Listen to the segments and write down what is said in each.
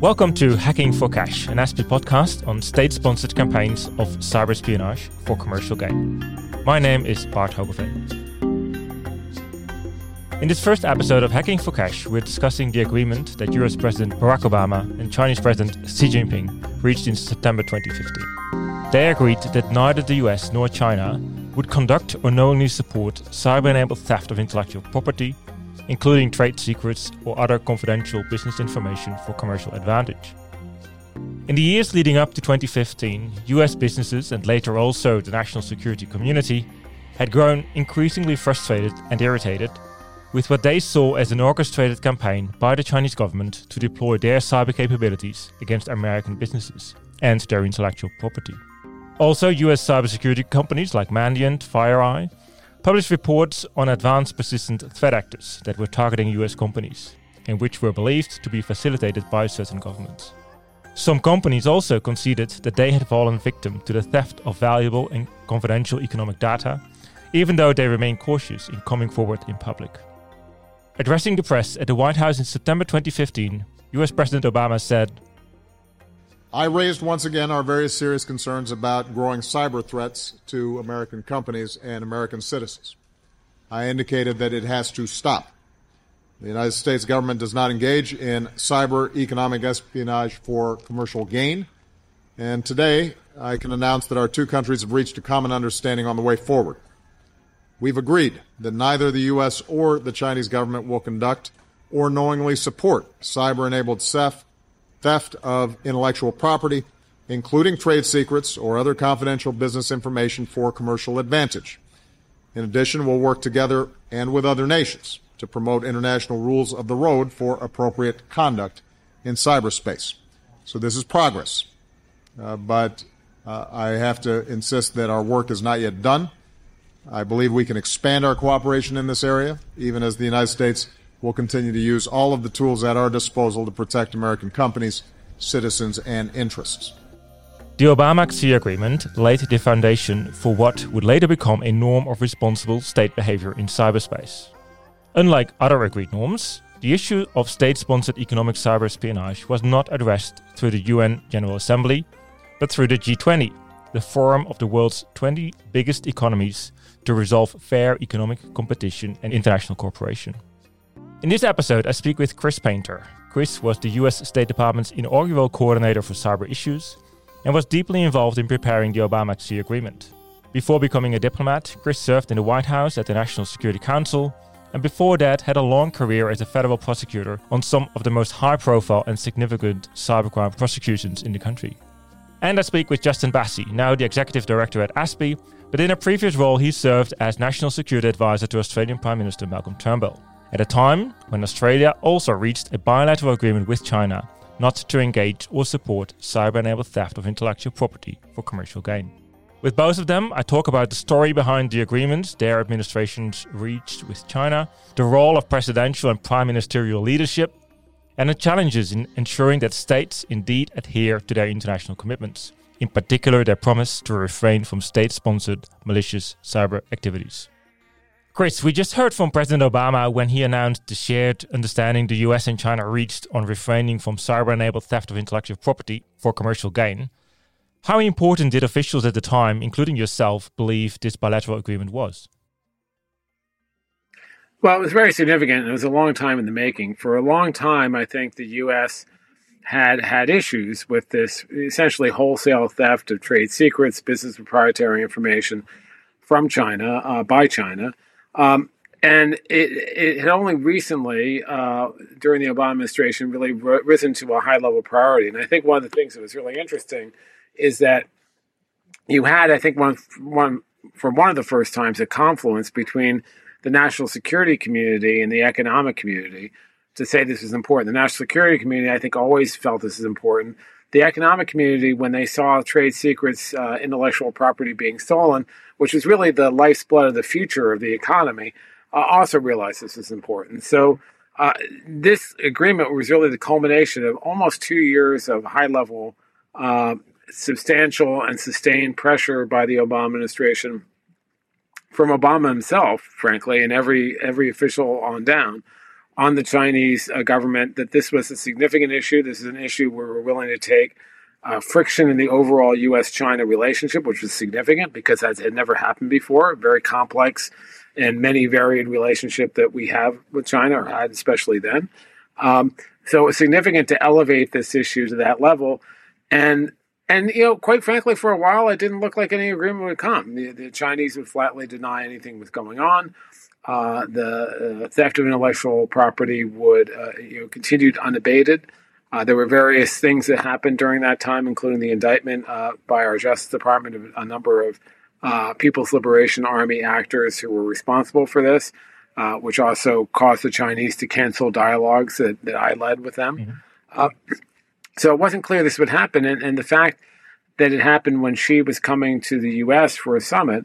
Welcome to Hacking for Cash, an ASPI podcast on state sponsored campaigns of cyber espionage for commercial gain. My name is Bart Hogeveen. In this first episode of Hacking for Cash, we're discussing the agreement that US President Barack Obama and Chinese President Xi Jinping reached in September 2015. They agreed that neither the US nor China would conduct or knowingly support cyber enabled theft of intellectual property, including trade secrets or other confidential business information for commercial advantage. In the years leading up to 2015, US businesses and later also the national security community had grown increasingly frustrated and irritated with what they saw as an orchestrated campaign by the Chinese government to deploy their cyber capabilities against American businesses and their intellectual property. Also, US cybersecurity companies like Mandiant, FireEye, published reports on advanced persistent threat actors that were targeting US companies, and which were believed to be facilitated by certain governments. Some companies also conceded that they had fallen victim to the theft of valuable and confidential economic data, even though they remained cautious in coming forward in public. Addressing the press at the White House in September 2015, US President Obama said, I raised once again our very serious concerns about growing cyber threats to American companies and American citizens. I indicated that it has to stop. The United States government does not engage in cyber economic espionage for commercial gain. And today, I can announce that our two countries have reached a common understanding on the way forward. We've agreed that neither the U.S. or the Chinese government will conduct or knowingly support cyber enabled theft, theft of intellectual property, including trade secrets or other confidential business information for commercial advantage. In addition, we'll work together and with other nations to promote international rules of the road for appropriate conduct in cyberspace. So this is progress. Uh, but uh, I have to insist that our work is not yet done. I believe we can expand our cooperation in this area, even as the United States will continue to use all of the tools at our disposal to protect American companies, citizens, and interests. The Obama Xi agreement laid the foundation for what would later become a norm of responsible state behavior in cyberspace. Unlike other agreed norms, the issue of state sponsored economic cyber espionage was not addressed through the UN General Assembly, but through the G20, the forum of the world's 20 biggest economies to resolve fair economic competition and international cooperation. In this episode, I speak with Chris Painter. Chris was the US State Department's inaugural coordinator for cyber issues and was deeply involved in preparing the Obama Xi agreement. Before becoming a diplomat, Chris served in the White House at the National Security Council, and before that had a long career as a federal prosecutor on some of the most high profile and significant cybercrime prosecutions in the country. And I speak with Justin Bassi, now the executive director at ASPI, but in a previous role he served as National Security Advisor to Australian Prime Minister Malcolm Turnbull, at a time when Australia also reached a bilateral agreement with China not to engage or support cyber enabled theft of intellectual property for commercial gain. With both of them, I talk about the story behind the agreement their administrations reached with China, the role of presidential and prime ministerial leadership, and the challenges in ensuring that states indeed adhere to their international commitments, in particular their promise to refrain from state sponsored malicious cyber activities. Chris, we just heard from President Obama when he announced the shared understanding the US and China reached on refraining from cyber enabled theft of intellectual property for commercial gain. How important did officials at the time, including yourself, believe this bilateral agreement was? Well, it was very significant. It was a long time in the making. For a long time, I think the U.S. had had issues with this essentially wholesale theft of trade secrets, business proprietary information from China uh, by China. Um, and it, it, had only recently, uh, during the Obama administration, really risen to a high level priority. And I think one of the things that was really interesting is that you had, I think, one, one for one of the first times, a confluence between the national security community and the economic community to say this is important. The national security community, I think, always felt this is important. The economic community, when they saw trade secrets, uh, intellectual property being stolen, which is really the lifeblood of the future of the economy, uh, also realized this is important. So, uh, this agreement was really the culmination of almost two years of high level, uh, substantial, and sustained pressure by the Obama administration from Obama himself, frankly, and every every official on down, on the Chinese uh, government that this was a significant issue. This is an issue where we're willing to take uh, friction in the overall U.S. China relationship, which was significant because that had never happened before. Very complex and many varied relationship that we have with China, or had especially then. Um, so was significant to elevate this issue to that level. And and you know, quite frankly, for a while, it didn't look like any agreement would come. The, the Chinese would flatly deny anything was going on. Uh, the uh, theft of intellectual property would uh, you know continued unabated. Uh, there were various things that happened during that time, including the indictment uh, by our Justice Department of a number of uh, People's Liberation Army actors who were responsible for this, which also caused the Chinese to cancel dialogues that, that I led with them. Mm-hmm. so it wasn't clear this would happen, and, and the fact that it happened when Xi was coming to the U.S. for a summit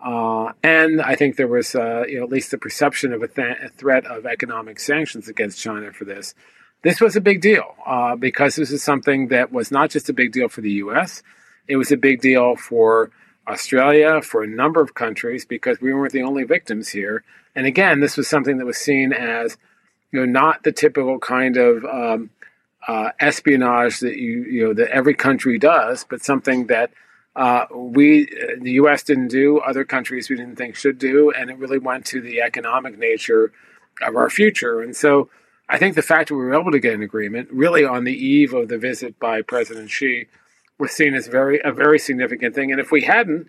uh, and I think there was, uh, you know, at least the perception of a, th- a, threat of economic sanctions against China for this. This was a big deal uh, because this is something that was not just a big deal for the U.S. It was a big deal for Australia, for a number of countries, because we weren't the only victims here. And again, this was something that was seen as, you know, not the typical kind of um, uh, espionage that you, you know, that every country does, but something that uh, we, the U.S. didn't do, other countries we didn't think should do, and it really went to the economic nature of our future. And so, I think the fact that we were able to get an agreement, really on the eve of the visit by President Xi, was seen as very a very significant thing. And if we hadn't,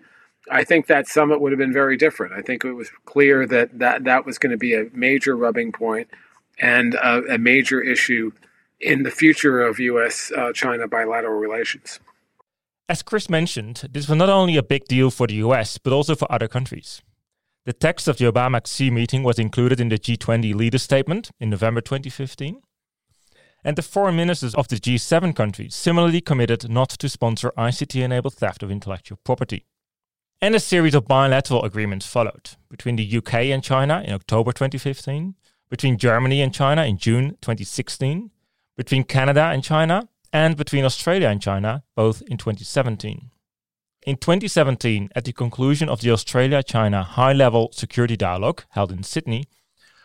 I think that summit would have been very different. I think it was clear that that, that was going to be a major rubbing point and a, a major issue in the future of U.S. Uh, China bilateral relations. As Chris mentioned, this was not only a big deal for the US, but also for other countries. The text of the Obama Xi meeting was included in the G20 leader statement in November 2015. And the foreign ministers of the G7 countries similarly committed not to sponsor ICT enabled theft of intellectual property. And a series of bilateral agreements followed between the UK and China in October 2015, between Germany and China in June 2016, between Canada and China and between Australia and China, both in 2017. In 2017, at the conclusion of the Australia China High Level Security Dialogue held in Sydney,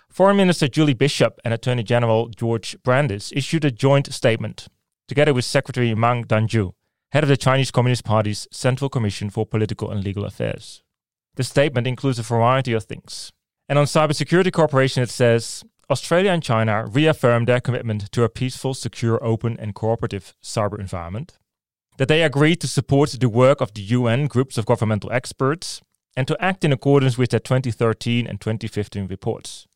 Foreign Minister Julie Bishop and Attorney General George Brandis issued a joint statement, together with Secretary Meng Jianzhu, head of the Chinese Communist Party's Central Commission for Political and Legal Affairs. The statement includes a variety of things. And on cybersecurity cooperation, it says Australia and China reaffirmed their commitment to a peaceful, secure, open, and cooperative cyber environment, that they agreed to support the work of the UN groups of governmental experts, and to act in accordance with their 2013 and 2015 reports.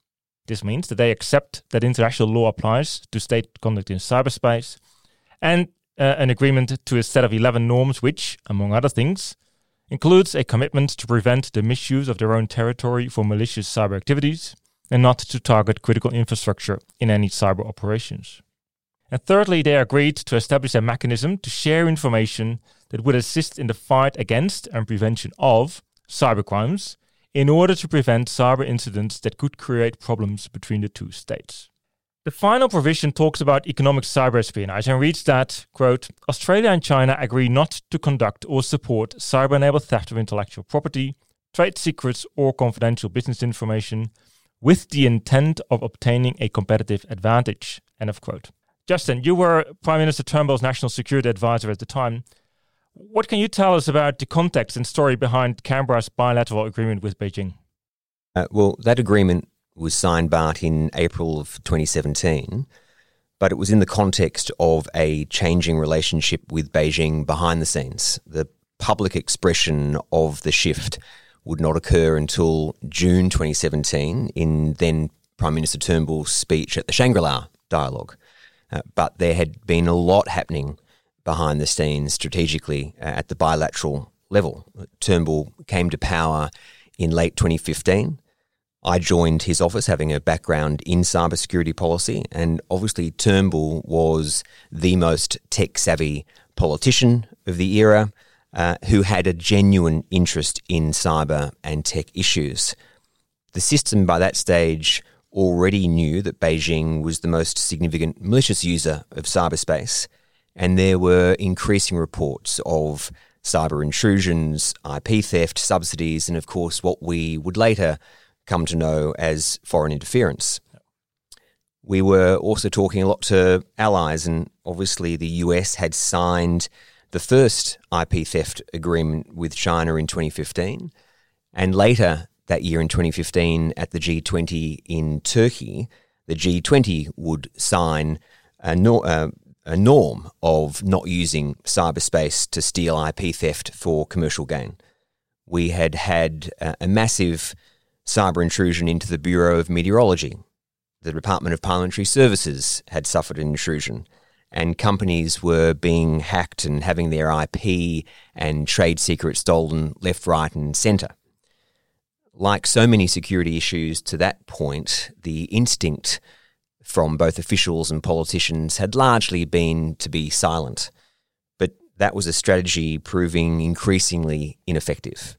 This means that they accept that international law applies to state conduct in cyberspace, and uh, an agreement to a set of 11 norms, which, among other things, includes a commitment to prevent the misuse of their own territory for malicious cyber activities and not to target critical infrastructure in any cyber operations. And thirdly, they agreed to establish a mechanism to share information that would assist in the fight against and prevention of cybercrimes in order to prevent cyber incidents that could create problems between the two states. The final provision talks about economic cyber espionage and reads that, quote, Australia and China agree not to conduct or support cyber enabled theft of intellectual property, trade secrets, or confidential business information with the intent of obtaining a competitive advantage. End of quote. Justin, you were Prime Minister Turnbull's national security advisor at the time. What can you tell us about the context and story behind Canberra's bilateral agreement with Beijing? Uh, well, that agreement was signed, Bart, in April of 2017, but it was in the context of a changing relationship with Beijing behind the scenes. The public expression of the shift would not occur until June 2017 in then Prime Minister Turnbull's speech at the Shangri La dialogue. Uh, but there had been a lot happening behind the scenes strategically uh, at the bilateral level. Turnbull came to power in late 2015. I joined his office having a background in cybersecurity policy, and obviously Turnbull was the most tech savvy politician of the era uh, who had a genuine interest in cyber and tech issues. The system by that stage already knew that Beijing was the most significant malicious user of cyberspace, and there were increasing reports of cyber intrusions, IP theft, subsidies, and of course, what we would later come to know as foreign interference. We were also talking a lot to allies, and obviously the US had signed the first IP theft agreement with China in 2015. And later that year in 2015, at the G20 in Turkey, the G20 would sign a, no, uh, a norm of not using cyberspace to steal IP theft for commercial gain. We had had a, a massive cyber intrusion into the Bureau of Meteorology. The Department of Parliamentary Services had suffered an intrusion and companies were being hacked and having their IP and trade secrets stolen left, right, and centre. Like so many security issues to that point, the instinct from both officials and politicians had largely been to be silent. But that was a strategy proving increasingly ineffective.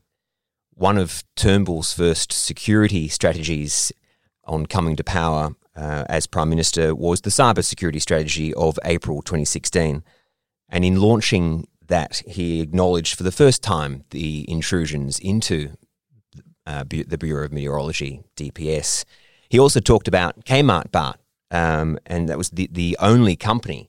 One of Turnbull's first security strategies on coming to power uh, as Prime Minister was the cybersecurity strategy of April 2016. And in launching that, he acknowledged for the first time the intrusions into uh, the Bureau of Meteorology, DPS. He also talked about Kmart Bart, um, and that was the, the only company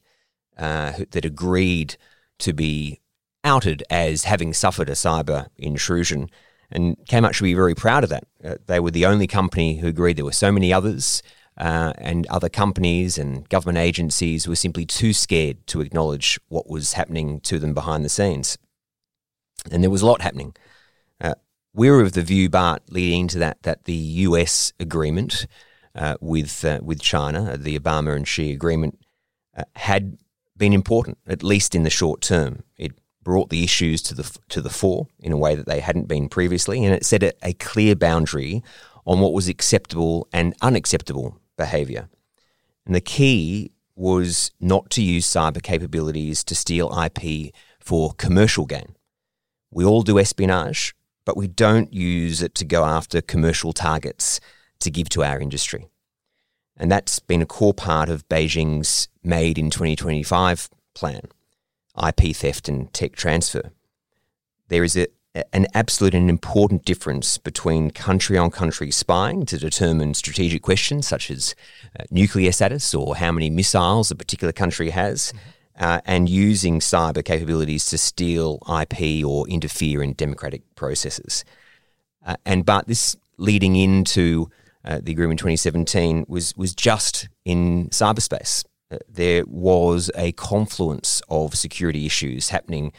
uh, that agreed to be outed as having suffered a cyber intrusion. And Kmart should be very proud of that. Uh, they were the only company who agreed. There were so many others uh, and other companies and government agencies were simply too scared to acknowledge what was happening to them behind the scenes. And there was a lot happening. Uh, we were of the view, Bart, leading into that, that the US agreement uh, with uh, with China, the Obama and Xi agreement, uh, had been important, at least in the short term. It brought the issues to the to the fore in a way that they hadn't been previously, and it set a, a clear boundary on what was acceptable and unacceptable behavior. And the key was not to use cyber capabilities to steal IP for commercial gain. We all do espionage, but we don't use it to go after commercial targets to give to our industry. And that's been a core part of Beijing's Made in 2025 plan IP theft and tech transfer. There is a, an absolute and important difference between country on country spying to determine strategic questions such as uh, nuclear status or how many missiles a particular country has, mm-hmm. uh, and using cyber capabilities to steal IP or interfere in democratic processes. Uh, and but this leading into uh, the agreement 2017 was was just in cyberspace. Uh, there was a confluence of security issues happening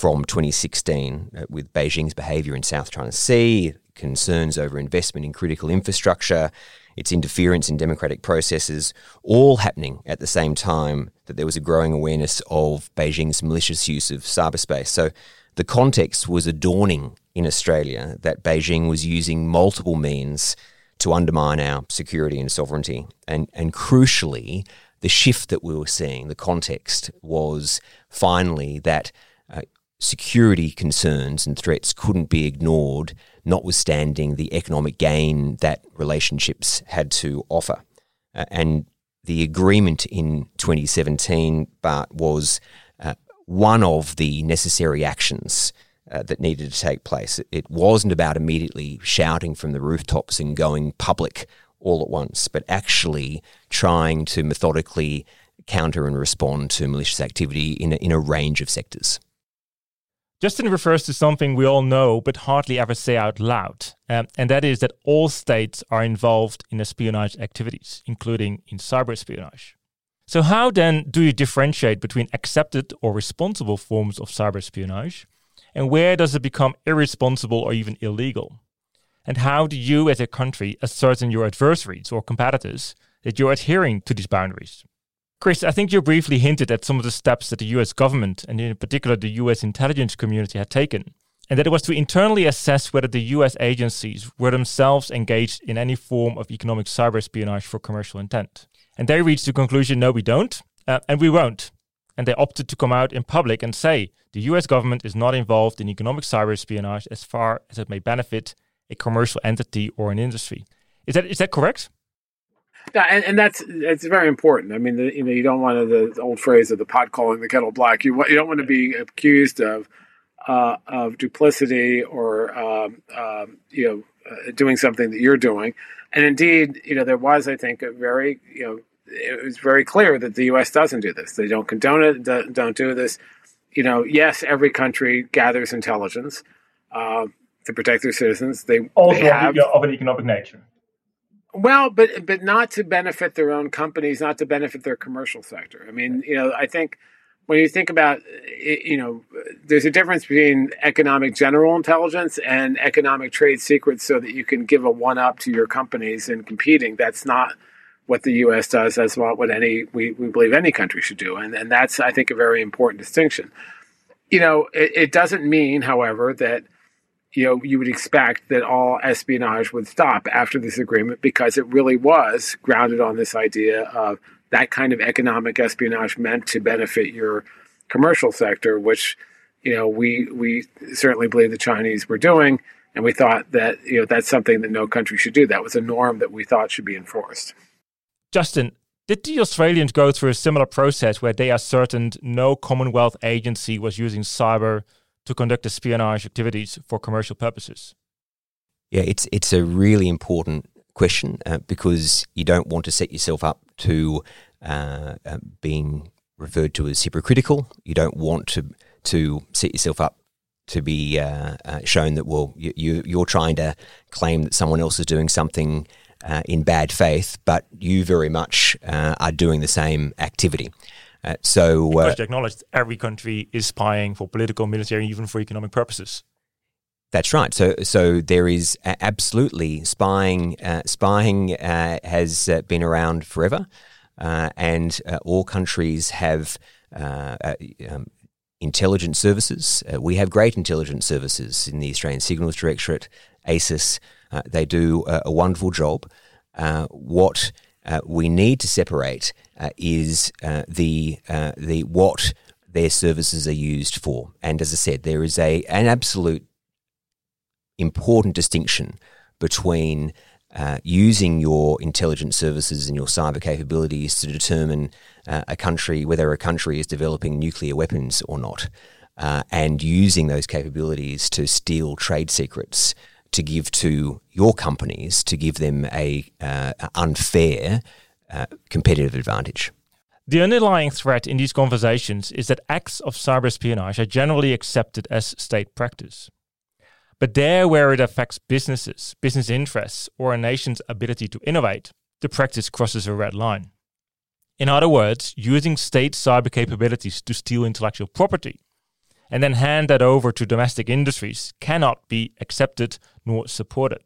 from 2016 uh, with Beijing's behaviour in South China Sea, concerns over investment in critical infrastructure, its interference in democratic processes, all happening at the same time that there was a growing awareness of Beijing's malicious use of cyberspace. So the context was adorning in Australia that Beijing was using multiple means to undermine our security and sovereignty. And, and crucially, the shift that we were seeing, the context, was finally that security concerns and threats couldn't be ignored, notwithstanding the economic gain that relationships had to offer. Uh, and the agreement in 2017, but was uh, one of the necessary actions uh, that needed to take place. It wasn't about immediately shouting from the rooftops and going public all at once, but actually trying to methodically counter and respond to malicious activity in a, in a range of sectors. Justin refers to something we all know but hardly ever say out loud, um, and that is that all states are involved in espionage activities, including in cyber espionage. So, how then do you differentiate between accepted or responsible forms of cyber espionage, and where does it become irresponsible or even illegal? And how do you, as a country, assert in your adversaries or competitors that you're adhering to these boundaries? Chris, I think you briefly hinted at some of the steps that the US government, and in particular the US intelligence community, had taken, and that it was to internally assess whether the US agencies were themselves engaged in any form of economic cyber espionage for commercial intent. And they reached the conclusion no, we don't, uh, and we won't. And they opted to come out in public and say the US government is not involved in economic cyber espionage as far as it may benefit a commercial entity or an industry. Is that, is that correct? Yeah, and, and that's it's very important. I mean, the, you know, you don't want to, the old phrase of the pot calling the kettle black. You you don't want to be accused of uh, of duplicity or um, um, you know uh, doing something that you're doing. And indeed, you know, there was, I think, a very you know it was very clear that the U.S. doesn't do this. They don't condone it. Don't do this. You know, yes, every country gathers intelligence uh, to protect their citizens. They also they have, of an economic nature. Well, but but not to benefit their own companies, not to benefit their commercial sector. I mean, you know, I think when you think about, eh, you know, there's a difference between economic general intelligence and economic trade secrets, so that you can give a one up to your companies in competing. That's not what the U.S. does. That's not what any we, we believe any country should do, and and that's I think a very important distinction. You know, it, it doesn't mean, however, that you know, you would expect that all espionage would stop after this agreement because it really was grounded on this idea of that kind of economic espionage meant to benefit your commercial sector, which, you know, we we certainly believe the Chinese were doing, and we thought that you know that's something that no country should do. That was a norm that we thought should be enforced. Justin, did the Australians go through a similar process where they ascertained no Commonwealth agency was using cyber to conduct espionage activities for commercial purposes? Yeah, it's it's a really important question uh, because you don't want to set yourself up to uh, uh, being referred to as hypocritical. You don't want to to set yourself up to be uh, uh, shown that well you, you are trying to claim that someone else is doing something uh, in bad faith, but you very much are doing the same activity. Uh, so uh, because uh, acknowledged every country is spying for political, military, even for economic purposes. That's right. So, so there is absolutely spying. Uh, spying uh, has uh, been around forever, and all countries have um, intelligence services. we have great intelligence services in the Australian Signals Directorate, ASIS. they do a wonderful job. what we need to separate uh, is uh, the uh, the what their services are used for. And as I said, there is a an absolute important distinction between uh, using your intelligence services and your cyber capabilities to determine uh, a country whether a country is developing nuclear weapons or not, uh, and using those capabilities to steal trade secrets to give to your companies to give them a unfair uh, competitive advantage. The underlying threat in these conversations is that acts of cyber espionage are generally accepted as state practice. But there, where it affects businesses, business interests, or a nation's ability to innovate, the practice crosses a red line. In other words, using state cyber capabilities to steal intellectual property and then hand that over to domestic industries cannot be accepted nor supported.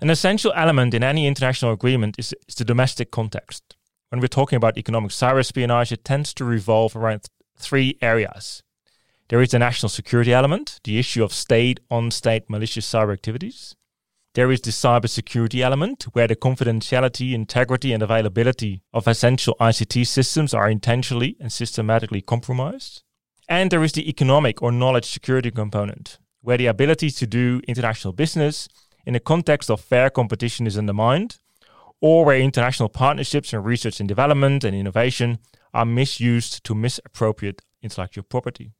An essential element in any international agreement is, is the domestic context. When we're talking about economic cyber espionage, it tends to revolve around th- three areas. There is the national security element, the issue of state on state malicious cyber activities. There is the cybersecurity element, where the confidentiality, integrity, and availability of essential ICT systems are intentionally and systematically compromised. And there is the economic or knowledge security component, where the ability to do international business in the context of fair competition is undermined, or where international partnerships in research and development and innovation are misused to misappropriate intellectual property.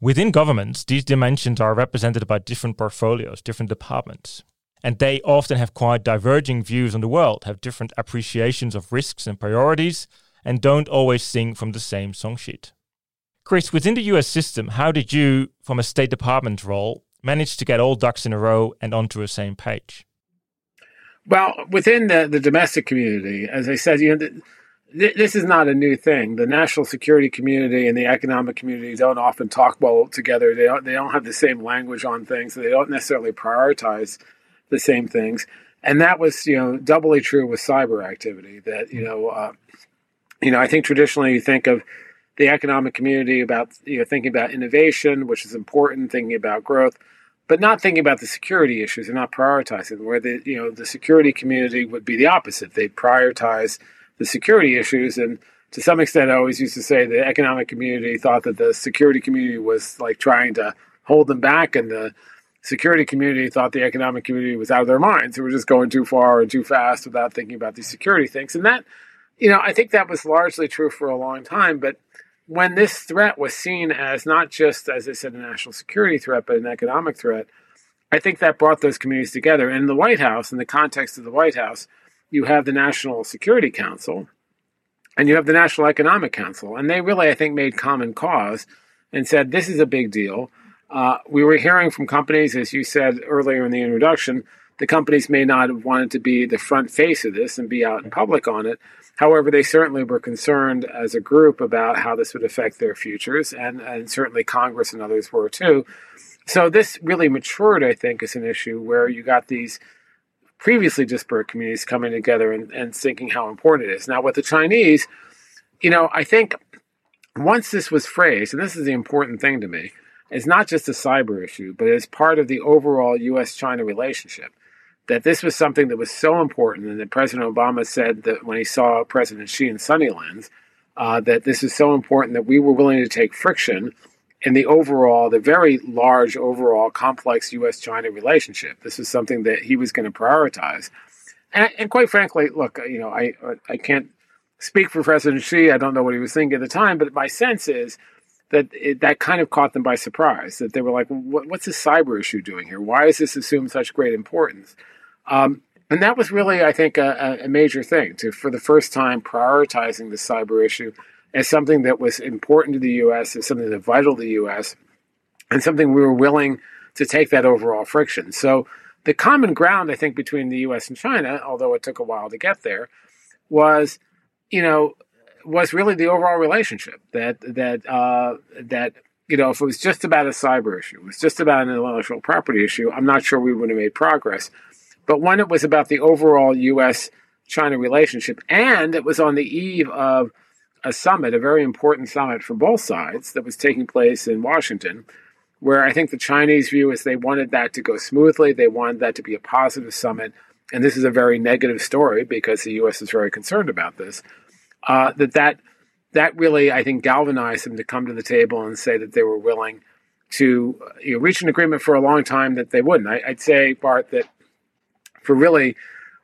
Within governments, these dimensions are represented by different portfolios, different departments. And they often have quite diverging views on the world, have different appreciations of risks and priorities, and don't always sing from the same song sheet. Chris, within the US system, how did you, from a State Department role, manage to get all ducks in a row and onto the same page? Well, within the, the domestic community, as I said, you know, th- this is not a new thing. The national security community and the economic community don't often talk well together. They don't, they don't have the same language on things. They don't necessarily prioritize the same things. And that was, you know, doubly true with cyber activity. That you know, uh, you know, I think traditionally you think of the economic community about you know thinking about innovation, which is important, thinking about growth but not thinking about the security issues and not prioritizing where the you know the security community would be the opposite. They prioritize the security issues and to some extent i always used to say the economic community thought that the security community was like trying to hold them back and the security community thought the economic community was out of their minds. They were just going too far and too fast without thinking about these security things. And that you know i think that was largely true for a long time but when this threat was seen as not just, as I said, a national security threat, but an economic threat, I think that brought those communities together. And in the White House, in the context of the White House, you have the National Security Council, and you have the National Economic Council. And they really, I think, made common cause and said, this is a big deal. Uh, we were hearing from companies, as you said earlier in the introduction, the companies may not have wanted to be the front face of this and be out in public on it. However, they certainly were concerned as a group about how this would affect their futures, and, and certainly Congress and others were too. So this really matured, I think, as an issue where you got these previously disparate communities coming together and, and thinking how important it is. Now, with the Chinese, you know, I think once this was phrased, and this is the important thing to me, it's not just a cyber issue, but as part of the overall U.S. China relationship that this was something that was so important, and that President Obama said that when he saw President Xi in Sunnylands, uh, that this is so important that we were willing to take friction in the overall, the very large overall complex U.S. China relationship. This is something that he was going to prioritize. And, and, quite frankly, look, you know, I, I can't speak for President Xi. I don't know what he was thinking at the time, but my sense is that it, that kind of caught them by surprise. That they were like, what, "What's this cyber issue doing here? Why is this assumed such great importance?" Um, and that was really, I think, a, a, major thing to, for the first time, prioritizing the cyber issue as something that was important to the U.S., as something that vital to the U.S., and something we were willing to take that overall friction. So the common ground, I think, between the U.S. and China, although it took a while to get there, was, you know, was really the overall relationship that that uh, that you know, if it was just about a cyber issue, it was just about an intellectual property issue, I'm not sure we would have made progress. But when it was about the overall U.S. China relationship, and it was on the eve of a summit, a very important summit for both sides that was taking place in Washington, where I think the Chinese view is they wanted that to go smoothly, they wanted that to be a positive summit. And this is a very negative story because the U.S. is very concerned about this. Uh, that that that really, I think, galvanized them to come to the table and say that they were willing to you know, reach an agreement for a long time that they wouldn't. I, would say, Bart, that for really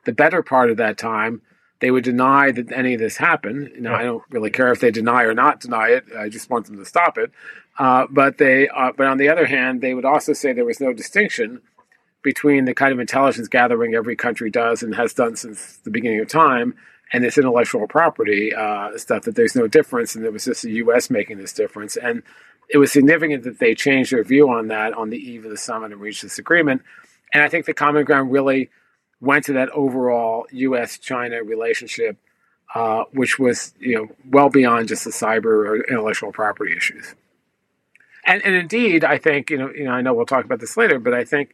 the better part of that time, they would deny that any of this happened. Now, I don't really care if they deny or not deny it. I just want them to stop it. Uh, but they, uh, but on the other hand, they would also say there was no distinction between the kind of intelligence gathering every country does and has done since the beginning of time, and this intellectual property uh, stuff. That there's no difference, and it was just the U.S. making this difference. And it was significant that they changed their view on that on the eve of the summit and reached this agreement. And I think the common ground really went to that overall U.S. China relationship, uh, which was you know well beyond just the cyber or intellectual property issues. And, and indeed, I think you know you know I know we'll talk about this later, but I think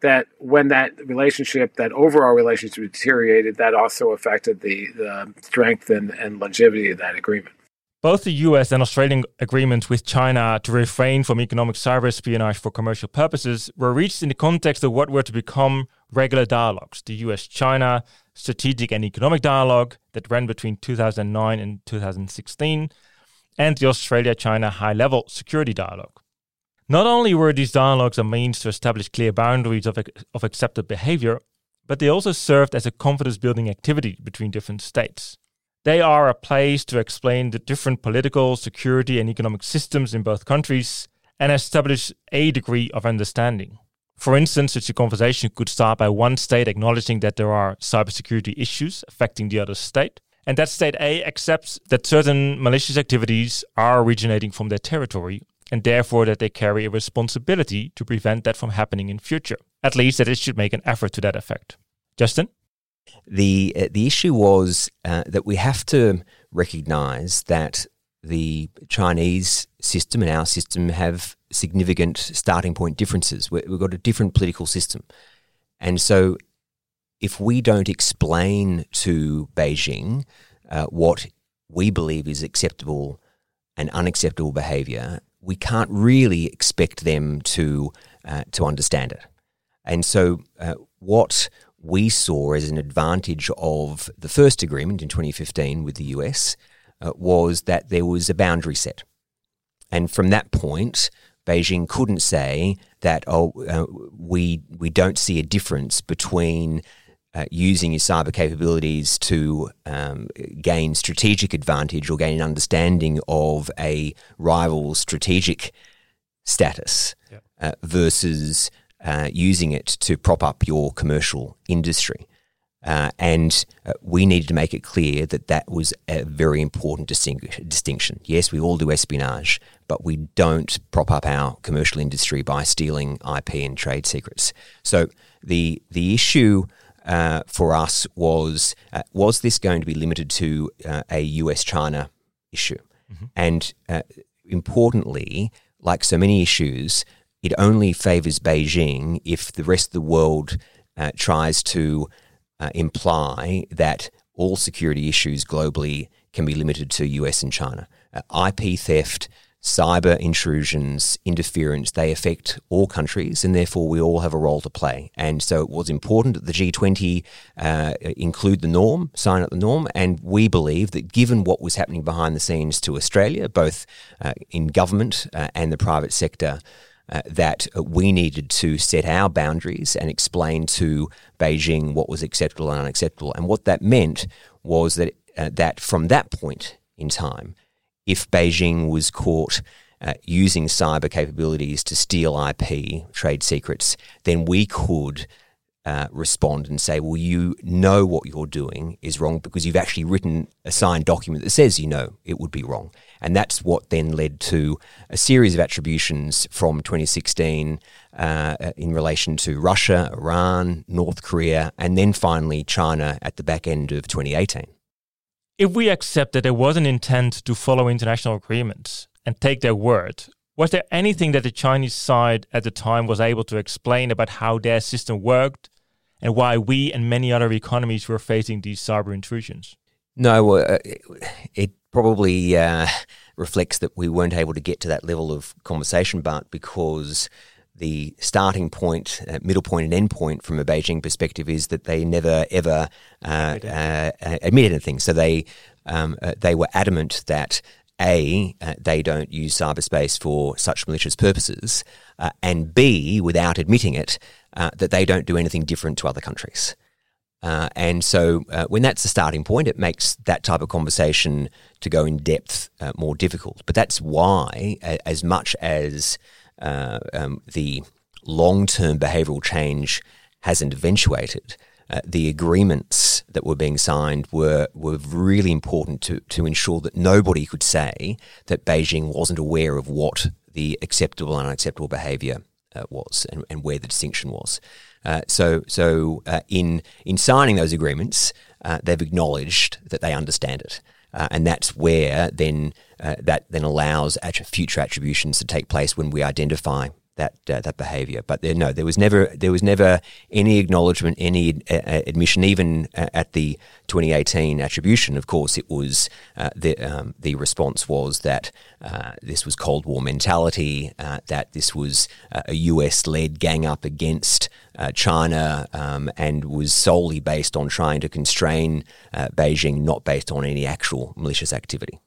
that when that relationship, that overall relationship deteriorated, that also affected the, the strength and, and longevity of that agreement. Both the US and Australian agreements with China to refrain from economic cyber espionage for commercial purposes were reached in the context of what were to become regular dialogues the US China strategic and economic dialogue that ran between 2009 and 2016, and the Australia China high level security dialogue. Not only were these dialogues a means to establish clear boundaries of, of accepted behavior, but they also served as a confidence building activity between different states. They are a place to explain the different political, security, and economic systems in both countries and establish a degree of understanding. For instance, such a conversation could start by one state acknowledging that there are cybersecurity issues affecting the other state, and that state A accepts that certain malicious activities are originating from their territory, and therefore that they carry a responsibility to prevent that from happening in future. At least that it should make an effort to that effect. Justin? The uh, the issue was uh, that we have to recognise that the Chinese system and our system have significant starting point differences. We've got a different political system, and so if we don't explain to Beijing uh, what we believe is acceptable and unacceptable behaviour, we can't really expect them to uh, to understand it. And so, uh, what we saw as an advantage of the first agreement in 2015 with the US uh, was that there was a boundary set. And from that point, Beijing couldn't say that, oh, uh, we, we don't see a difference between uh, using your cyber capabilities to um, gain strategic advantage or gain an understanding of a rival's strategic status yep. uh, versus uh, using it to prop up your commercial industry. Uh, and uh, we needed to make it clear that that was a very important distinction. Yes, we all do espionage, but we don't prop up our commercial industry by stealing IP and trade secrets. So the the issue uh, for us was uh, was this going to be limited to uh, a US China issue? Mm-hmm. And uh, importantly, like so many issues, it only favors Beijing if the rest of the world uh, tries to uh, imply that all security issues globally can be limited to US and China. IP theft, cyber intrusions, interference, they affect all countries, and therefore we all have a role to play. And so it was important that the G20 uh, include the norm, sign up the norm, and we believe that given what was happening behind the scenes to Australia, both uh, in government uh, and the private sector, uh, that we needed to set our boundaries and explain to Beijing what was acceptable and unacceptable. And what that meant was that uh, that from that point in time, if Beijing was caught uh, using cyber capabilities to steal IP, trade secrets, then we could uh, respond and say, well, you know what you're doing is wrong because you've actually written a signed document that says you know it would be wrong. And that's what then led to a series of attributions from 2016 uh, in relation to Russia, Iran, North Korea, and then finally China at the back end of 2018 if we accept that there was an intent to follow international agreements and take their word, was there anything that the Chinese side at the time was able to explain about how their system worked and why we and many other economies were facing these cyber intrusions? No, uh, it probably uh, reflects that we weren't able to get to that level of conversation, but because the starting point, uh, middle point, and end point from a Beijing perspective is that they never ever uh, uh, admit anything. So they um, uh, they were adamant that a uh, they don't use cyberspace for such malicious purposes, uh, and b without admitting it that they don't do anything different to other countries. and so, when that's the starting point, it makes that type of conversation to go in depth more difficult. But that's why, as much as uh, um, the long term behavioral change hasn't eventuated. Uh, the agreements that were being signed were were really important to to ensure that nobody could say that Beijing wasn't aware of what the acceptable and unacceptable behaviour uh, was and, and where the distinction was. Uh, so so uh, in in signing those agreements, uh, they've acknowledged that they understand it. Uh, and that's where then uh, that then allows future attributions to take place when we identify that uh, that behaviour. But there, no, there was never there was never any acknowledgement, any uh, uh admission, even uh, at the 2018 attribution. Of course, it was uh, the um, the response was that this was Cold War mentality, that this was a US led gang up against China, um, and was solely based on trying to constrain Beijing, not based on any actual malicious activity.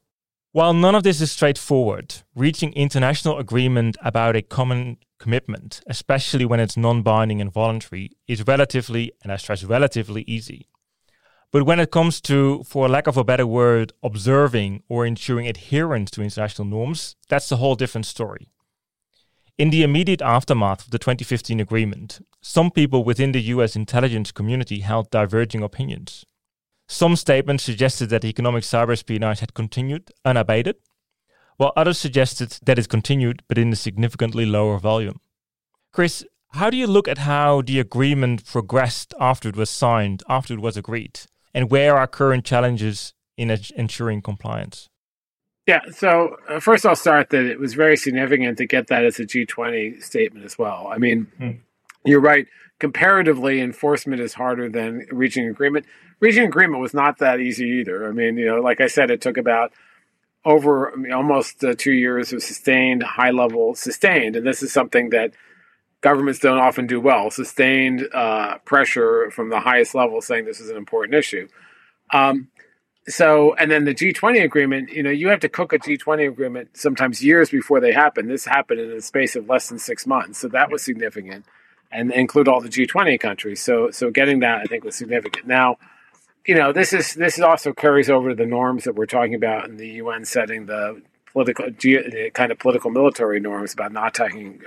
While none of this is straightforward, reaching international agreement about a common commitment, especially when it's non binding and voluntary, is relatively, and I stress relatively, easy. But when it comes to, for lack of a better word, observing or ensuring adherence to international norms, that's a whole different story. In the immediate aftermath of the 2015 agreement, some people within the US intelligence community held diverging opinions. Some statements suggested that economic cyber espionage had continued unabated, while others suggested that it continued but in a significantly lower volume. Chris, how do you look at how the agreement progressed after it was signed, after it was agreed, and where are current challenges in ensuring compliance? Yeah, so uh, first I'll start that it was very significant to get that as a G20 statement as well. I mean, hmm. you're right. Comparatively, enforcement is harder than reaching agreement reaching agreement was not that easy either. I mean, you know, like I said, it took about over I mean, almost uh, two years of sustained high level sustained, and this is something that governments don't often do well. Sustained uh, pressure from the highest level saying this is an important issue. Um, so, and then the G20 agreement, you know, you have to cook a G20 agreement sometimes years before they happen. This happened in the space of less than six months, so that was significant, and include all the G20 countries. So, so getting that I think was significant. Now you know, this is this also carries over to the norms that we're talking about in the UN setting, the political, kind of political military norms about not attacking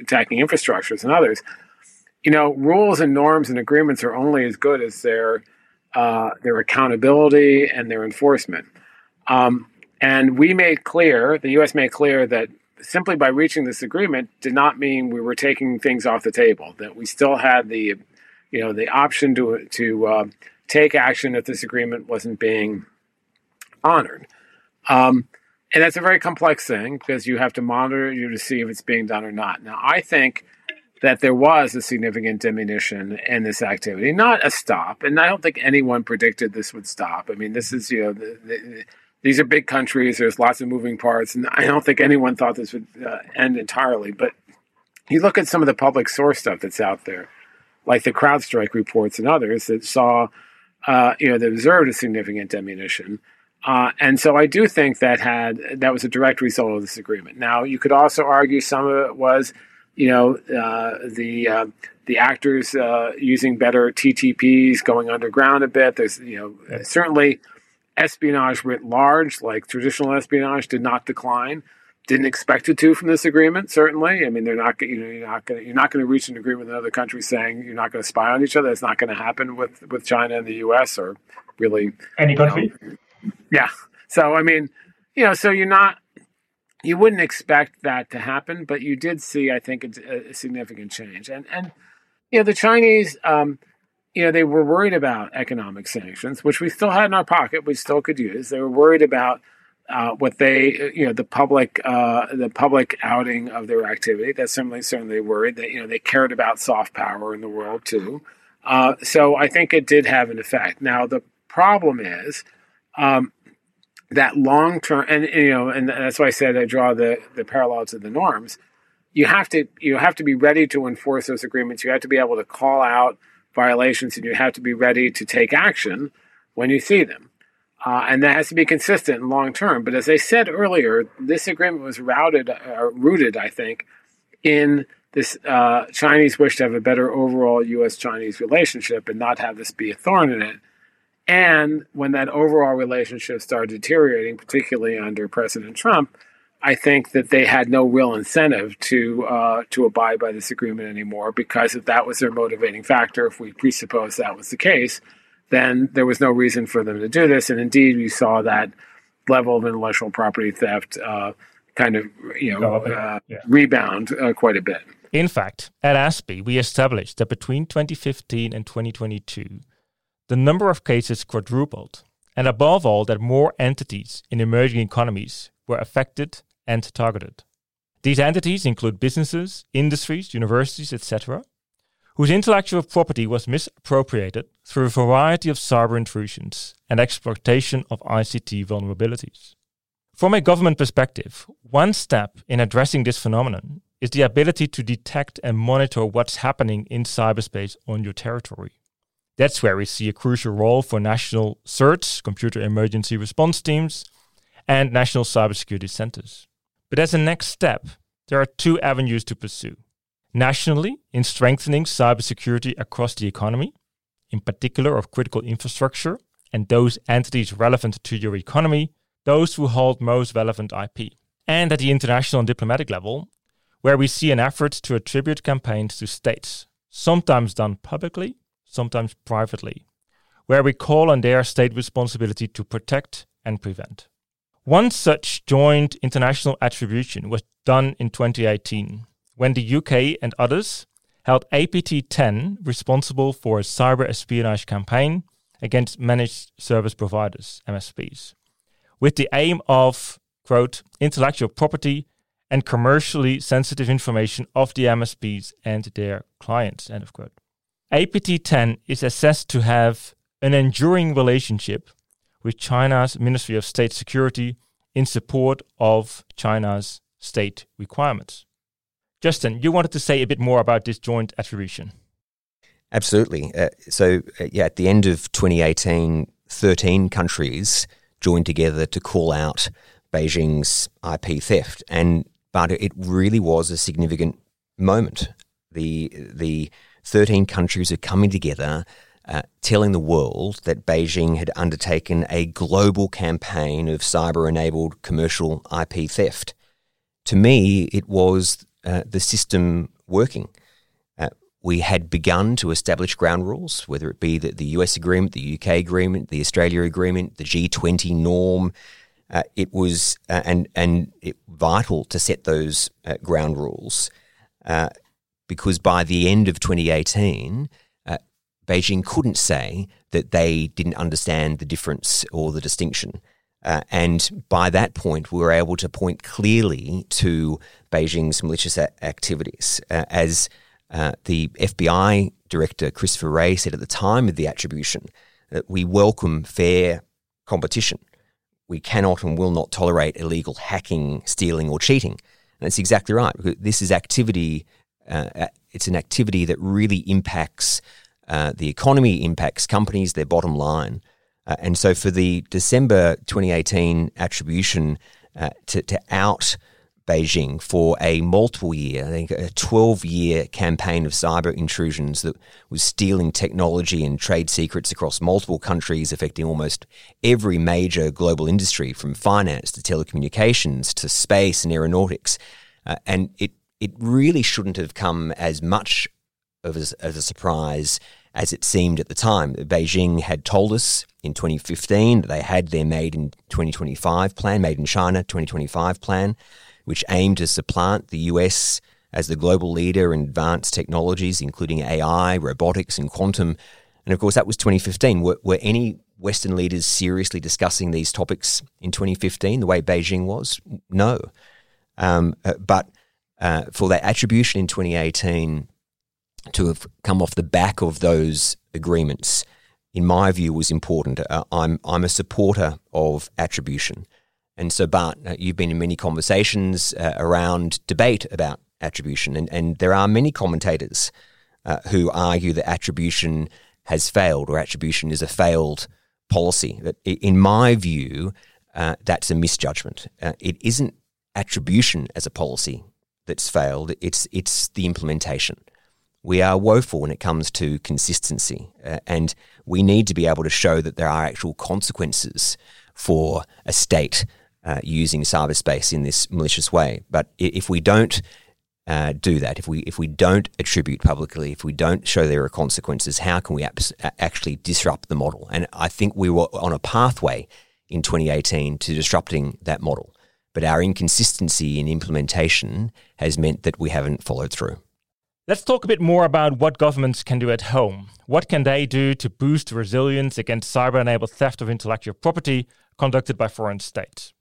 attacking infrastructures and others. you know, rules and norms and agreements are only as good as their uh, their accountability and their enforcement. Um, and we made clear, the U.S. made clear that simply by reaching this agreement did not mean we were taking things off the table. That we still had the, you know, the option to to uh, take action if this agreement wasn't being honored. Um, and that's a very complex thing because you have to monitor you to see if it's being done or not. Now, I think that there was a significant diminution in this activity, not a stop. And I don't think anyone predicted this would stop. I mean, this is, you know, the, the, these are big countries. There's lots of moving parts. And I don't think anyone thought this would uh, end entirely. But you look at some of the public source stuff that's out there, like the CrowdStrike reports and others that saw, uh, you know, that observed a significant diminution. Uh, and so I do think that had that was a direct result of this agreement. Now you could also argue some of it was, you know, uh, the uh, the actors uh, using better TTPs, going underground a bit. There's you know certainly espionage writ large, like traditional espionage, did not decline. Didn't expect it to from this agreement. Certainly, I mean, they're not. You know, you're not going. You're not going to reach an agreement with another country saying you're not going to spy on each other. It's not going to happen with with China and the U.S. or really any country. Know, yeah. So I mean, you know, so you're not you wouldn't expect that to happen, but you did see, I think, a, a significant change. And and you know, the Chinese, um, you know, they were worried about economic sanctions, which we still had in our pocket, we still could use. They were worried about uh, what they, you know, the public, uh, the public outing of their activity. That's certainly certainly worried that you know they cared about soft power in the world too. Uh, so I think it did have an effect. Now the problem is um, that long term, and you know, and that's why I said I draw the the parallel to the norms. You have to you have to be ready to enforce those agreements. You have to be able to call out violations, and you have to be ready to take action when you see them. Uh, and that has to be consistent and long term. But as I said earlier, this agreement was routed, uh, rooted, I think, in this uh, Chinese wish to have a better overall U.S. Chinese relationship and not have this be a thorn in it. And when that overall relationship started deteriorating, particularly under President Trump, I think that they had no real incentive to uh, to abide by this agreement anymore because if that was their motivating factor, if we presuppose that was the case, then there was no reason for them to do this. And indeed, we saw that level of intellectual property theft uh, kind of you know uh, yeah. rebound uh, quite a bit. In fact, at ASPI, we established that between 2015 and 2022 the number of cases quadrupled, and above all, that more entities in emerging economies were affected and targeted. These entities include businesses, industries, universities, etc., whose intellectual property was misappropriated through a variety of cyber intrusions and exploitation of ICT vulnerabilities. From a government perspective, one step in addressing this phenomenon is the ability to detect and monitor what's happening in cyberspace on your territory. That's where we see a crucial role for national CERTs, computer emergency response teams, and national cybersecurity centers. But as a next step, there are two avenues to pursue. Nationally, in strengthening cybersecurity across the economy, in particular of critical infrastructure and those entities relevant to your economy, those who hold most relevant IP. And at the international and diplomatic level, where we see an effort to attribute campaigns to states, sometimes done publicly, sometimes privately, where we call on their state responsibility to protect and prevent. One such joint international attribution was done in 2018 when the UK and others held APT 10 responsible for a cyber espionage campaign against managed service providers, MSPs, with the aim of, quote, intellectual property and commercially sensitive information of the MSPs and their clients, end of quote. APT 10 is assessed to have an enduring relationship with China's Ministry of State Security in support of China's state requirements. Justin, you wanted to say a bit more about this joint attribution. Absolutely. Uh, so, uh, yeah, at the end of 2018, 13 countries joined together to call out Beijing's IP theft, and but it really was a significant moment. The the 13 countries are coming together, uh, telling the world that Beijing had undertaken a global campaign of cyber enabled commercial IP theft. To me, it was uh, the system working. Uh, we had begun to establish ground rules, whether it be the, the US agreement, the UK agreement, the Australia agreement, the G20 norm. Uh, it was uh, and and it, vital to set those ground rules because by the end of 2018, uh, Beijing couldn't say that they didn't understand the difference or the distinction. Uh, and by that point, we were able to point clearly to Beijing's malicious a- activities as uh, the FBI director, Christopher Wray, said at the time of the attribution that we welcome fair competition. We cannot and will not tolerate illegal hacking, stealing, or cheating. And that's exactly right. This is activity, uh, it's an activity that really impacts uh, the economy, impacts companies, their bottom line. Uh, and so for the December 2018 attribution uh, to, to out Beijing for a multiple year, I think a 12 year campaign of cyber intrusions that was stealing technology and trade secrets across multiple countries, affecting almost every major global industry from finance to telecommunications to space and aeronautics. Uh, and it, it really shouldn't have come as much of a, as a surprise as it seemed at the time. Beijing had told us in 2015 that they had their Made in 2025 plan, Made in China 2025 plan which aimed to supplant the US as the global leader in advanced technologies, including AI, robotics, and quantum. And of course, that was 2015. Were, were any Western leaders seriously discussing these topics in 2015 the way Beijing was? No. Um, uh, but uh, for that attribution in 2018 to have come off the back of those agreements, in my view, was important. Uh, I'm, I'm a supporter of attribution. And so, Bart, uh, you've been in many conversations uh, around debate about attribution, and, and there are many commentators uh, who argue that attribution has failed or attribution is a failed policy. But in my view, uh, that's a misjudgment. Uh, it isn't attribution as a policy that's failed, it's, it's the implementation. We are woeful when it comes to consistency, uh, and we need to be able to show that there are actual consequences for a state uh, using cyberspace in this malicious way. But if we don't uh, do that, if we if we don't attribute publicly, if we don't show there are consequences, how can we abs- actually disrupt the model? And I think we were on a pathway in 2018 to disrupting that model, but our inconsistency in implementation has meant that we haven't followed through. Let's talk a bit more about what governments can do at home. What can they do to boost resilience against cyber enabled theft of intellectual property conducted by foreign states?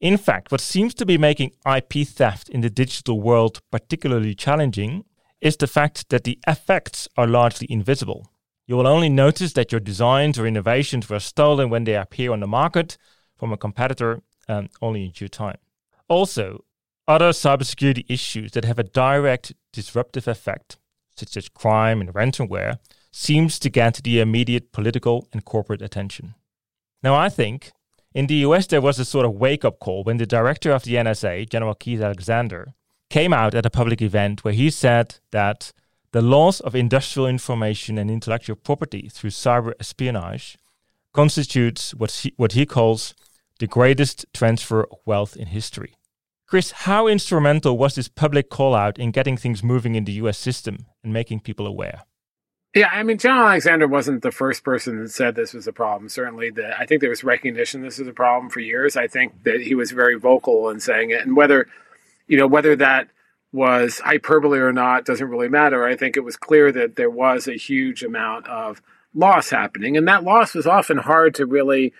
In fact, what seems to be making IP theft in the digital world particularly challenging is the fact that the effects are largely invisible. You will only notice that your designs or innovations were stolen when they appear on the market from a competitor um, only in due time. Also, other cybersecurity issues that have a direct disruptive effect, such as crime and ransomware, seems to get the immediate political and corporate attention. Now, I think in the US, there was a sort of wake up call when the director of the NSA, General Keith Alexander, came out at a public event where he said that the loss of industrial information and intellectual property through cyber espionage constitutes what he, what he calls the greatest transfer of wealth in history. Chris, how instrumental was this public call out in getting things moving in the US system and making people aware? Yeah, I mean, John Alexander wasn't the first person that said this was a problem. Certainly, the, I think there was recognition this was a problem for years. I think that he was very vocal in saying it, and whether, you know, whether that was hyperbole or not doesn't really matter. I think it was clear that there was a huge amount of loss happening, and that loss was often hard to really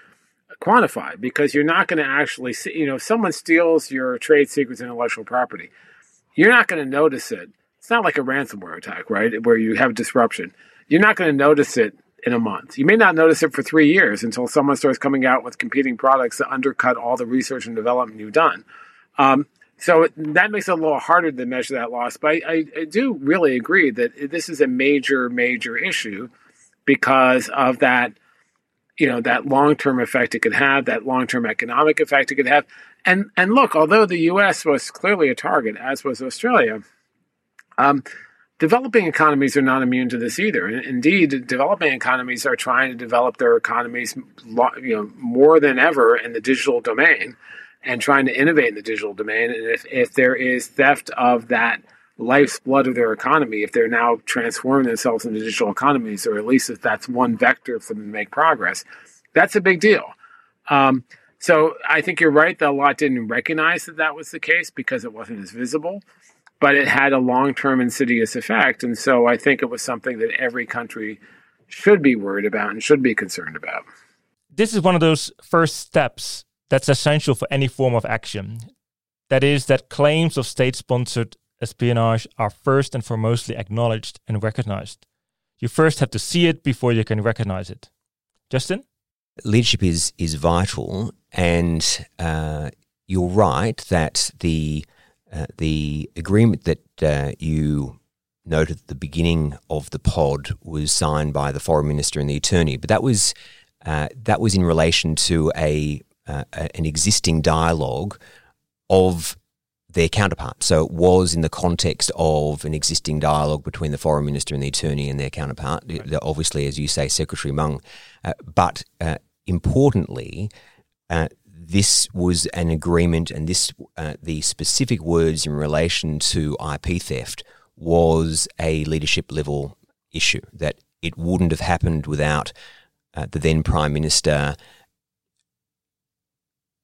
quantify because you're not going to actually see. You know, if someone steals your trade secrets, and intellectual property, you're not going to notice it it's not like a ransomware attack, right? Where you have disruption. You're not going to notice it in a month. You may not notice it for three years until someone starts coming out with competing products that undercut all the research and development you've done. Um, so that makes it a little harder to measure that loss. But I, I do really agree that this is a major, major issue because of that, you know, that long-term effect it could have, that long-term economic effect it could have. And and look, although the U.S. was clearly a target, as was Australia um, developing economies are not immune to this either. Indeed, developing economies are trying to develop their economies, you know, more than ever in the digital domain, and trying to innovate in the digital domain. And if, if there is theft of that life's blood of their economy if they're now transforming themselves into digital economies, or at least if that's one vector for them to make progress. That's a big deal. Um, so I think you're right that a lot didn't recognize that that was the case because it wasn't as visible, but it had a long term insidious effect. And so I think it was something that every country should be worried about and should be concerned about. This is one of those first steps that's essential for any form of action. That is, that claims of state sponsored espionage are first and foremostly acknowledged and recognized. You first have to see it before you can recognize it. Justin? Leadership is, is vital, and uh, you're right that the, uh, the agreement that uh, you noted at the beginning of the pod was signed by the foreign minister and the attorney, but that was, uh, that was in relation to a, uh, an existing dialogue of their counterpart. So it was in the context of an existing dialogue between the foreign minister and the attorney and their counterpart. Right. Obviously, as you say, Secretary Meng. Uh, but uh, importantly, uh, this was an agreement, and this uh, the specific words in relation to IP theft was a leadership level issue that it wouldn't have happened without uh, the then prime minister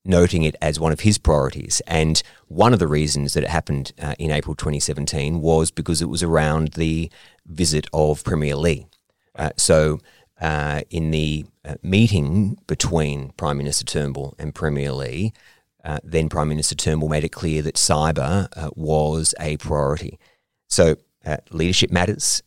noting it as one of his priorities. And one of the reasons that it happened uh, in April 2017 was because it was around the visit of Premier Li. Uh, so, uh, in the uh, meeting between Prime Minister Turnbull and Premier Li, uh, then Prime Minister Turnbull made it clear that cyber uh, was a priority. So, leadership matters.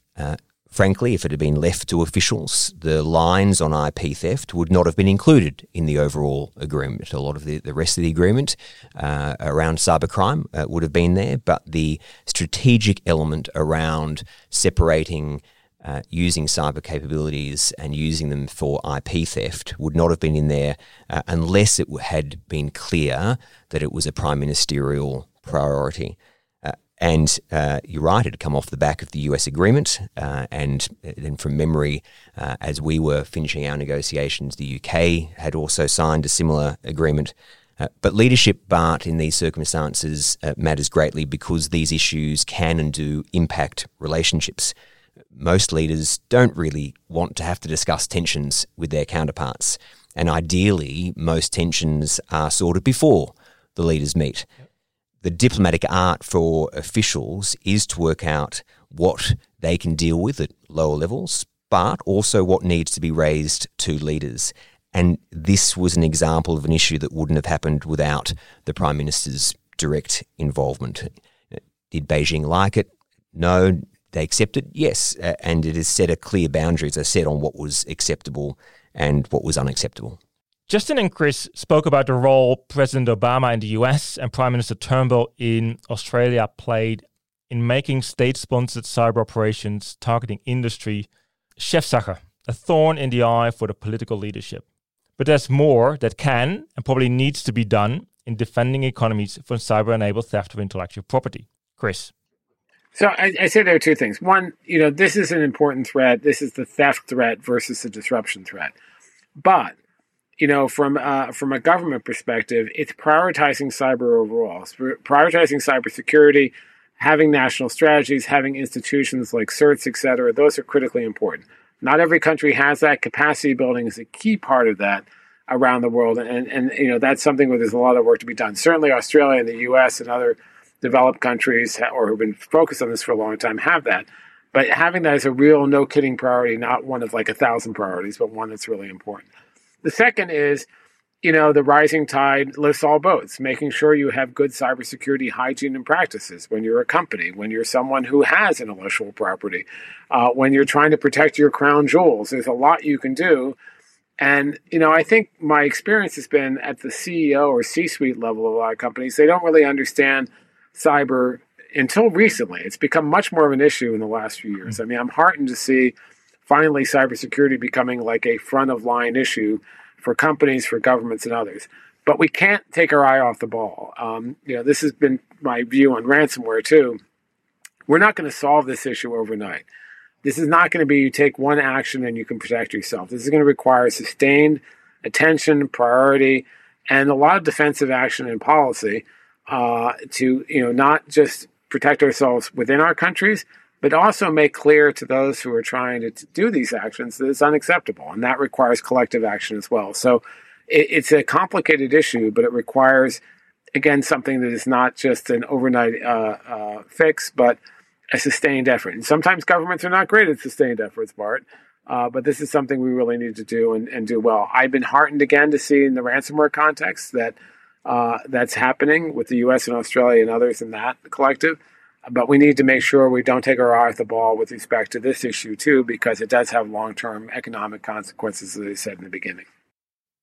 Frankly, if it had been left to officials, the lines on IP theft would not have been included in the overall agreement. A lot of the, the rest of the agreement uh, around cybercrime uh, would have been there, but the strategic element around separating uh, using cyber capabilities and using them for IP theft would not have been in there uh, unless it had been clear that it was a prime ministerial priority. And uh, you're right, it had come off the back of the US agreement. Uh, and then from memory, uh, as we were finishing our negotiations, the UK had also signed a similar agreement. Uh, but leadership, Bart, in these circumstances uh, matters greatly because these issues can and do impact relationships. Most leaders don't really want to have to discuss tensions with their counterparts. And ideally, most tensions are sorted before the leaders meet. Yep the diplomatic art for officials is to work out what they can deal with at lower levels, but also what needs to be raised to leaders. And this was an example of an issue that wouldn't have happened without the Prime Minister's direct involvement. Did Beijing like it? No. They accepted? Yes. And it has set a clear boundary, as I said, on what was acceptable and what was unacceptable. Justin and Chris spoke about the role President Obama in the US and Prime Minister Turnbull in Australia played in making state sponsored cyber operations targeting industry Chefsache, a thorn in the eye for the political leadership. But there's more that can and probably needs to be done in defending economies from cyber enabled theft of intellectual property. Chris. So I, I, say there are two things. One, you know, this is an important threat. This is the theft threat versus the disruption threat. But you know, from uh, from a government perspective, it's prioritizing cyber overall, prioritizing cybersecurity, having national strategies, having institutions like CERTs, et cetera. Those are critically important. Not every country has that. Capacity building is a key part of that around the world, and and you know that's something where there's a lot of work to be done. Certainly, Australia and the U.S. and other developed countries, or who've been focused on this for a long time, have that. But having that as a real, no kidding priority, not one of like a thousand priorities, but one that's really important. The second is, you know, the rising tide lifts all boats, making sure you have good cybersecurity hygiene and practices when you're a company, when you're someone who has intellectual property, uh, when you're trying to protect your crown jewels. There's a lot you can do. And, you know, I think my experience has been at the CEO or C suite level of a lot of companies, they don't really understand cyber until recently. It's become much more of an issue in the last few years. Mm. I mean, I'm heartened to see finally cybersecurity becoming like a front of line issue for companies, for governments, and others. But we can't take our eye off the ball. Um, you know, this has been my view on ransomware too. We're not going to solve this issue overnight. This is not going to be you take one action and you can protect yourself. This is going to require sustained attention, priority, and a lot of defensive action and policy uh, to you know not just protect ourselves within our countries, but also make clear to those who are trying to do these actions that it's unacceptable. And that requires collective action as well. So it, it's a complicated issue, but it requires, again, something that is not just an overnight uh, uh, fix, but a sustained effort. And sometimes governments are not great at sustained efforts, Bart. Uh, but this is something we really need to do and, and, do well. I've been heartened again to see in the ransomware context that uh, that's happening with the U.S. and Australia and others in that collective. But we need to make sure we don't take our eye off the ball with respect to this issue too, because it does have long-term economic consequences, as I said in the beginning.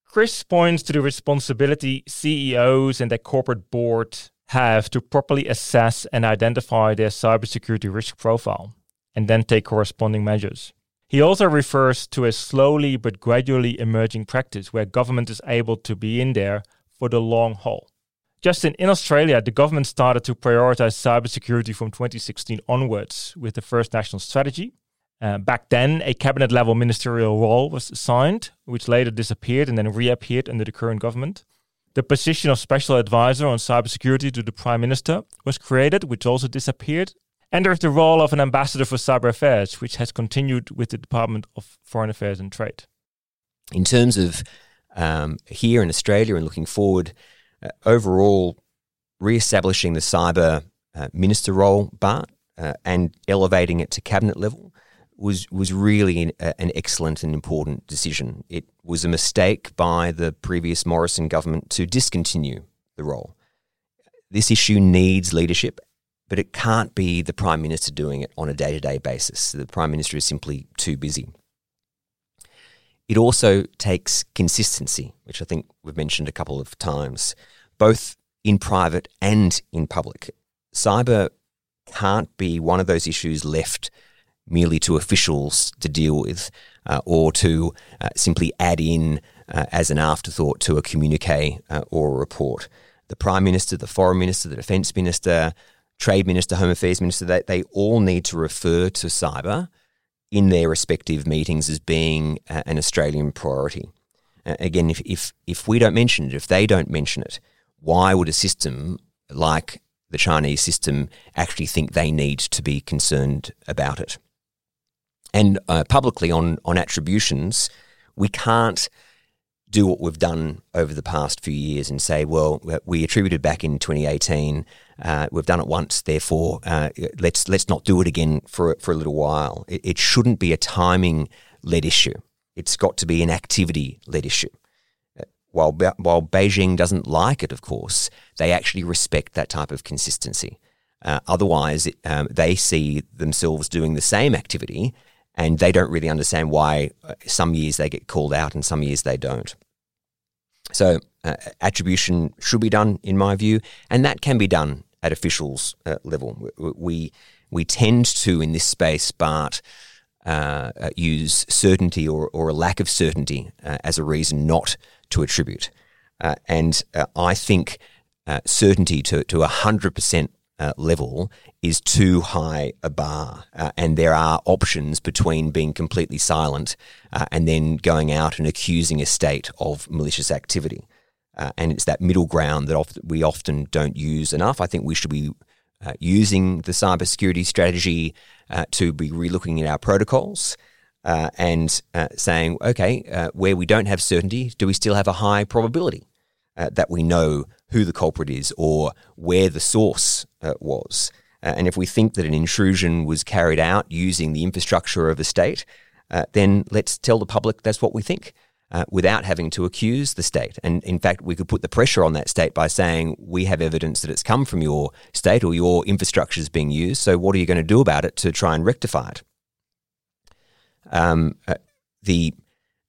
Chris points to the responsibility CEOs and their corporate board have to properly assess and identify their cybersecurity risk profile and then take corresponding measures. He also refers to a slowly but gradually emerging practice where government is able to be in there for the long haul. Justin, in Australia, the government started to prioritize cybersecurity from 2016 onwards with the first national strategy. Uh, back then, a cabinet level ministerial role was assigned, which later disappeared and then reappeared under the current government. The position of special advisor on cybersecurity to the prime minister was created, which also disappeared. And there's the role of an ambassador for cyber affairs, which has continued with the Department of Foreign Affairs and Trade. In terms of um, here in Australia and looking forward, uh, overall, re-establishing the cyber uh, minister role, Bart, uh, and elevating it to cabinet level was was really an, an, excellent and important decision. It was a mistake by the previous Morrison government to discontinue the role. This issue needs leadership, but it can't be the prime minister doing it on a day to day basis. The prime minister is simply too busy. It also takes consistency, which I think we've mentioned a couple of times, both in private and in public. Cyber can't be one of those issues left merely to officials to deal with uh, or to uh, simply add in uh, as an afterthought to a communique uh, or a report. The Prime Minister, the Foreign Minister, the Defence Minister, Trade Minister, Home Affairs Minister, they, they all need to refer to cyber in their respective meetings as being uh, an Australian priority. Uh, again, if, if, if we don't mention it, if they don't mention it, why would a system like the Chinese system actually think they need to be concerned about it? And uh, publicly on, on attributions, we can't do what we've done over the past few years and say, well, we attributed back in 2018. Uh, we've done it once, therefore uh, let's let's not do it again for for a little while. It, it shouldn't be a timing led issue. It's got to be an activity led issue. While while Beijing doesn't like it, of course, they actually respect that type of consistency. Uh, otherwise, it, um, they see themselves doing the same activity and they don't really understand why uh, some years they get called out and some years they don't. So, uh, attribution should be done, in my view, and that can be done at officials uh, level. We we tend to in this space, but uh, uh, use certainty or, or a lack of certainty as a reason not to attribute, and I think certainty to to hundred percent uh, level is too high a bar. Uh, and there are options between being completely silent uh, and then going out and accusing a state of malicious activity. Uh, and it's that middle ground that we often don't use enough. I think we should be uh, using the cybersecurity strategy uh, to be relooking at our protocols. And saying, okay, where we don't have certainty, do we still have a high probability that we know who the culprit is or where the source uh, was. Uh, and if we think that an intrusion was carried out using the infrastructure of a state, uh, then let's tell the public that's what we think. Uh, without having to accuse the state. And in fact, we could put the pressure on that state by saying, we have evidence that it's come from your state or your infrastructure is being used. So, what are you going to do about it to try and rectify it? Um, uh, the,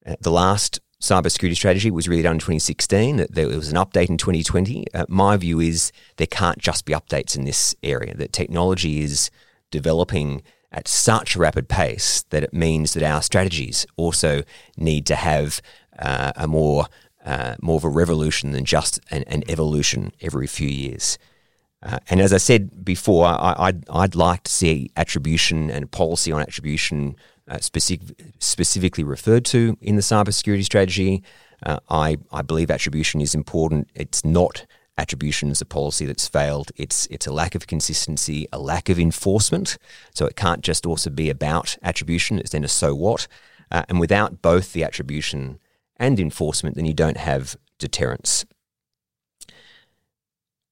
uh, the last cybersecurity strategy was really done in 2016. There was an update in 2020. Uh, my view is there can't just be updates in this area. That technology is developing at such a rapid pace that it means that our strategies also need to have uh, a more uh, more of a revolution than just an, an evolution every few years. Uh, and as I said before, I, I'd, I'd like to see attribution and policy on attribution uh, specific, specifically referred to in the cybersecurity strategy. Uh, I, I believe attribution is important. It's not attribution is a policy that's failed. It's it's a lack of consistency, a lack of enforcement. So it can't just also be about attribution. It's then a so what, uh, and without both the attribution and enforcement, then you don't have deterrence.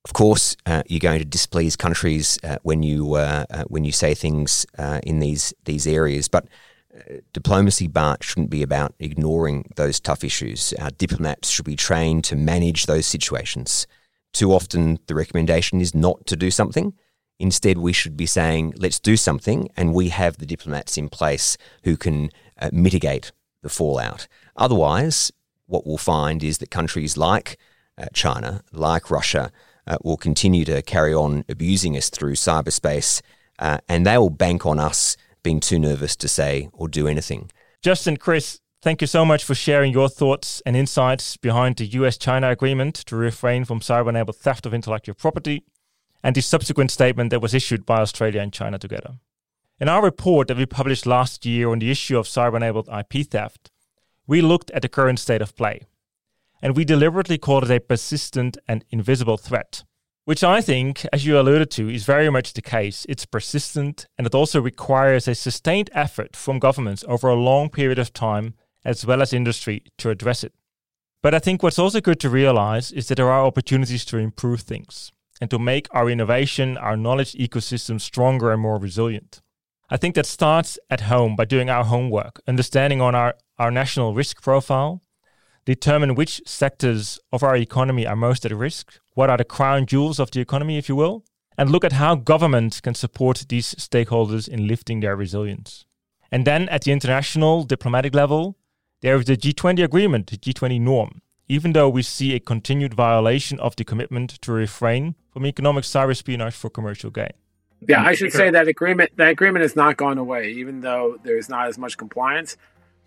Of course, uh, you're going to displease countries uh, when you uh, uh when you say things uh, in these these areas, but uh, diplomacy, Bart, shouldn't be about ignoring those tough issues. Our diplomats should be trained to manage those situations. Too often, the recommendation is not to do something. Instead, we should be saying, let's do something, and we have the diplomats in place who can mitigate the fallout. Otherwise, what we'll find is that countries like China, like Russia, uh, will continue to carry on abusing us through cyberspace, uh, and they will bank on us being too nervous to say or do anything. Justin, Chris, thank you so much for sharing your thoughts and insights behind the US China agreement to refrain from cyber enabled theft of intellectual property and the subsequent statement that was issued by Australia and China together. In our report that we published last year on the issue of cyber enabled IP theft, we looked at the current state of play and we deliberately called it a persistent and invisible threat, which I think, as you alluded to, is very much the case. It's persistent and it also requires a sustained effort from governments over a long period of time, as well as industry, to address it. But I think what's also good to realize is that there are opportunities to improve things and to make our innovation, our knowledge ecosystem stronger and more resilient. I think that starts at home by doing our homework, understanding on our, our national risk profile, determine which sectors of our economy are most at risk, what are the crown jewels of the economy, if you will, and look at how government can support these stakeholders in lifting their resilience. And then at the international diplomatic level, there is the G20 agreement, the G20 norm. Even though we see a continued violation of the commitment to refrain from economic cyber espionage for commercial gain. Yeah, I should say that agreement that agreement has not gone away, even though there's not as much compliance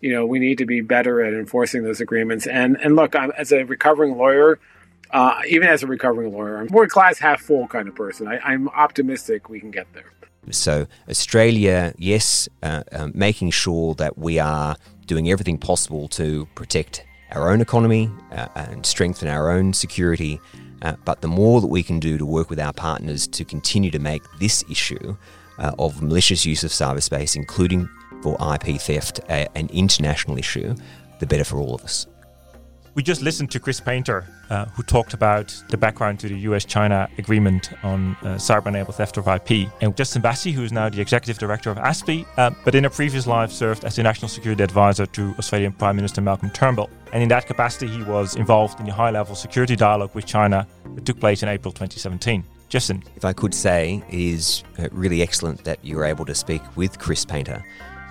you know, we need to be better at enforcing those agreements. And and look, I'm, as a recovering lawyer, uh, even as a recovering lawyer, I'm more glass half full kind of person. I, am optimistic we can get there. So Australia, yes, uh, uh, making sure that we are doing everything possible to protect our own economy uh, and strengthen our own security. Uh, but the more that we can do to work with our partners to continue to make this issue uh, of malicious use of cyberspace, including for IP theft a, an international issue, the better for all of us. We just listened to Chris Painter, uh, who talked about the background to the US China agreement on uh, cyber enabled theft of IP. And Justin Bassi, who is now the executive director of ASPI, uh, but in a previous life served as the national security advisor to Australian Prime Minister Malcolm Turnbull. And in that capacity, he was involved in the high level security dialogue with China that took place in April 2017. Justin. If I could say, it is uh, really excellent that you were able to speak with Chris Painter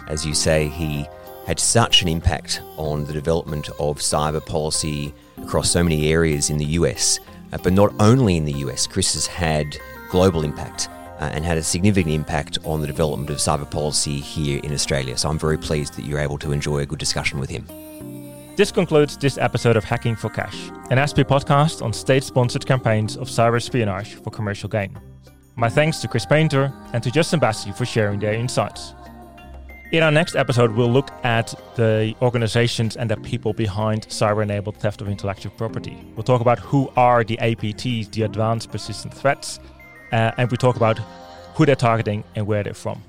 as you say, he had such an impact on the development of cyber policy across so many areas in the US. Uh, but not only in the US, Chris has had global impact uh, and had a significant impact on the development of cyber policy here in Australia. So I'm very pleased that you're able to enjoy a good discussion with him. This concludes this episode of Hacking for Cash, an ASPI podcast on state sponsored campaigns of cyber espionage for commercial gain. My thanks to Chris Painter and to Justin Bassi for sharing their insights. In our next episode, we'll look at the organizations and the people behind cyber enabled theft of intellectual property. We'll talk about who are the APTs, the advanced persistent threats, uh, and we talk about who they're targeting and where they're from.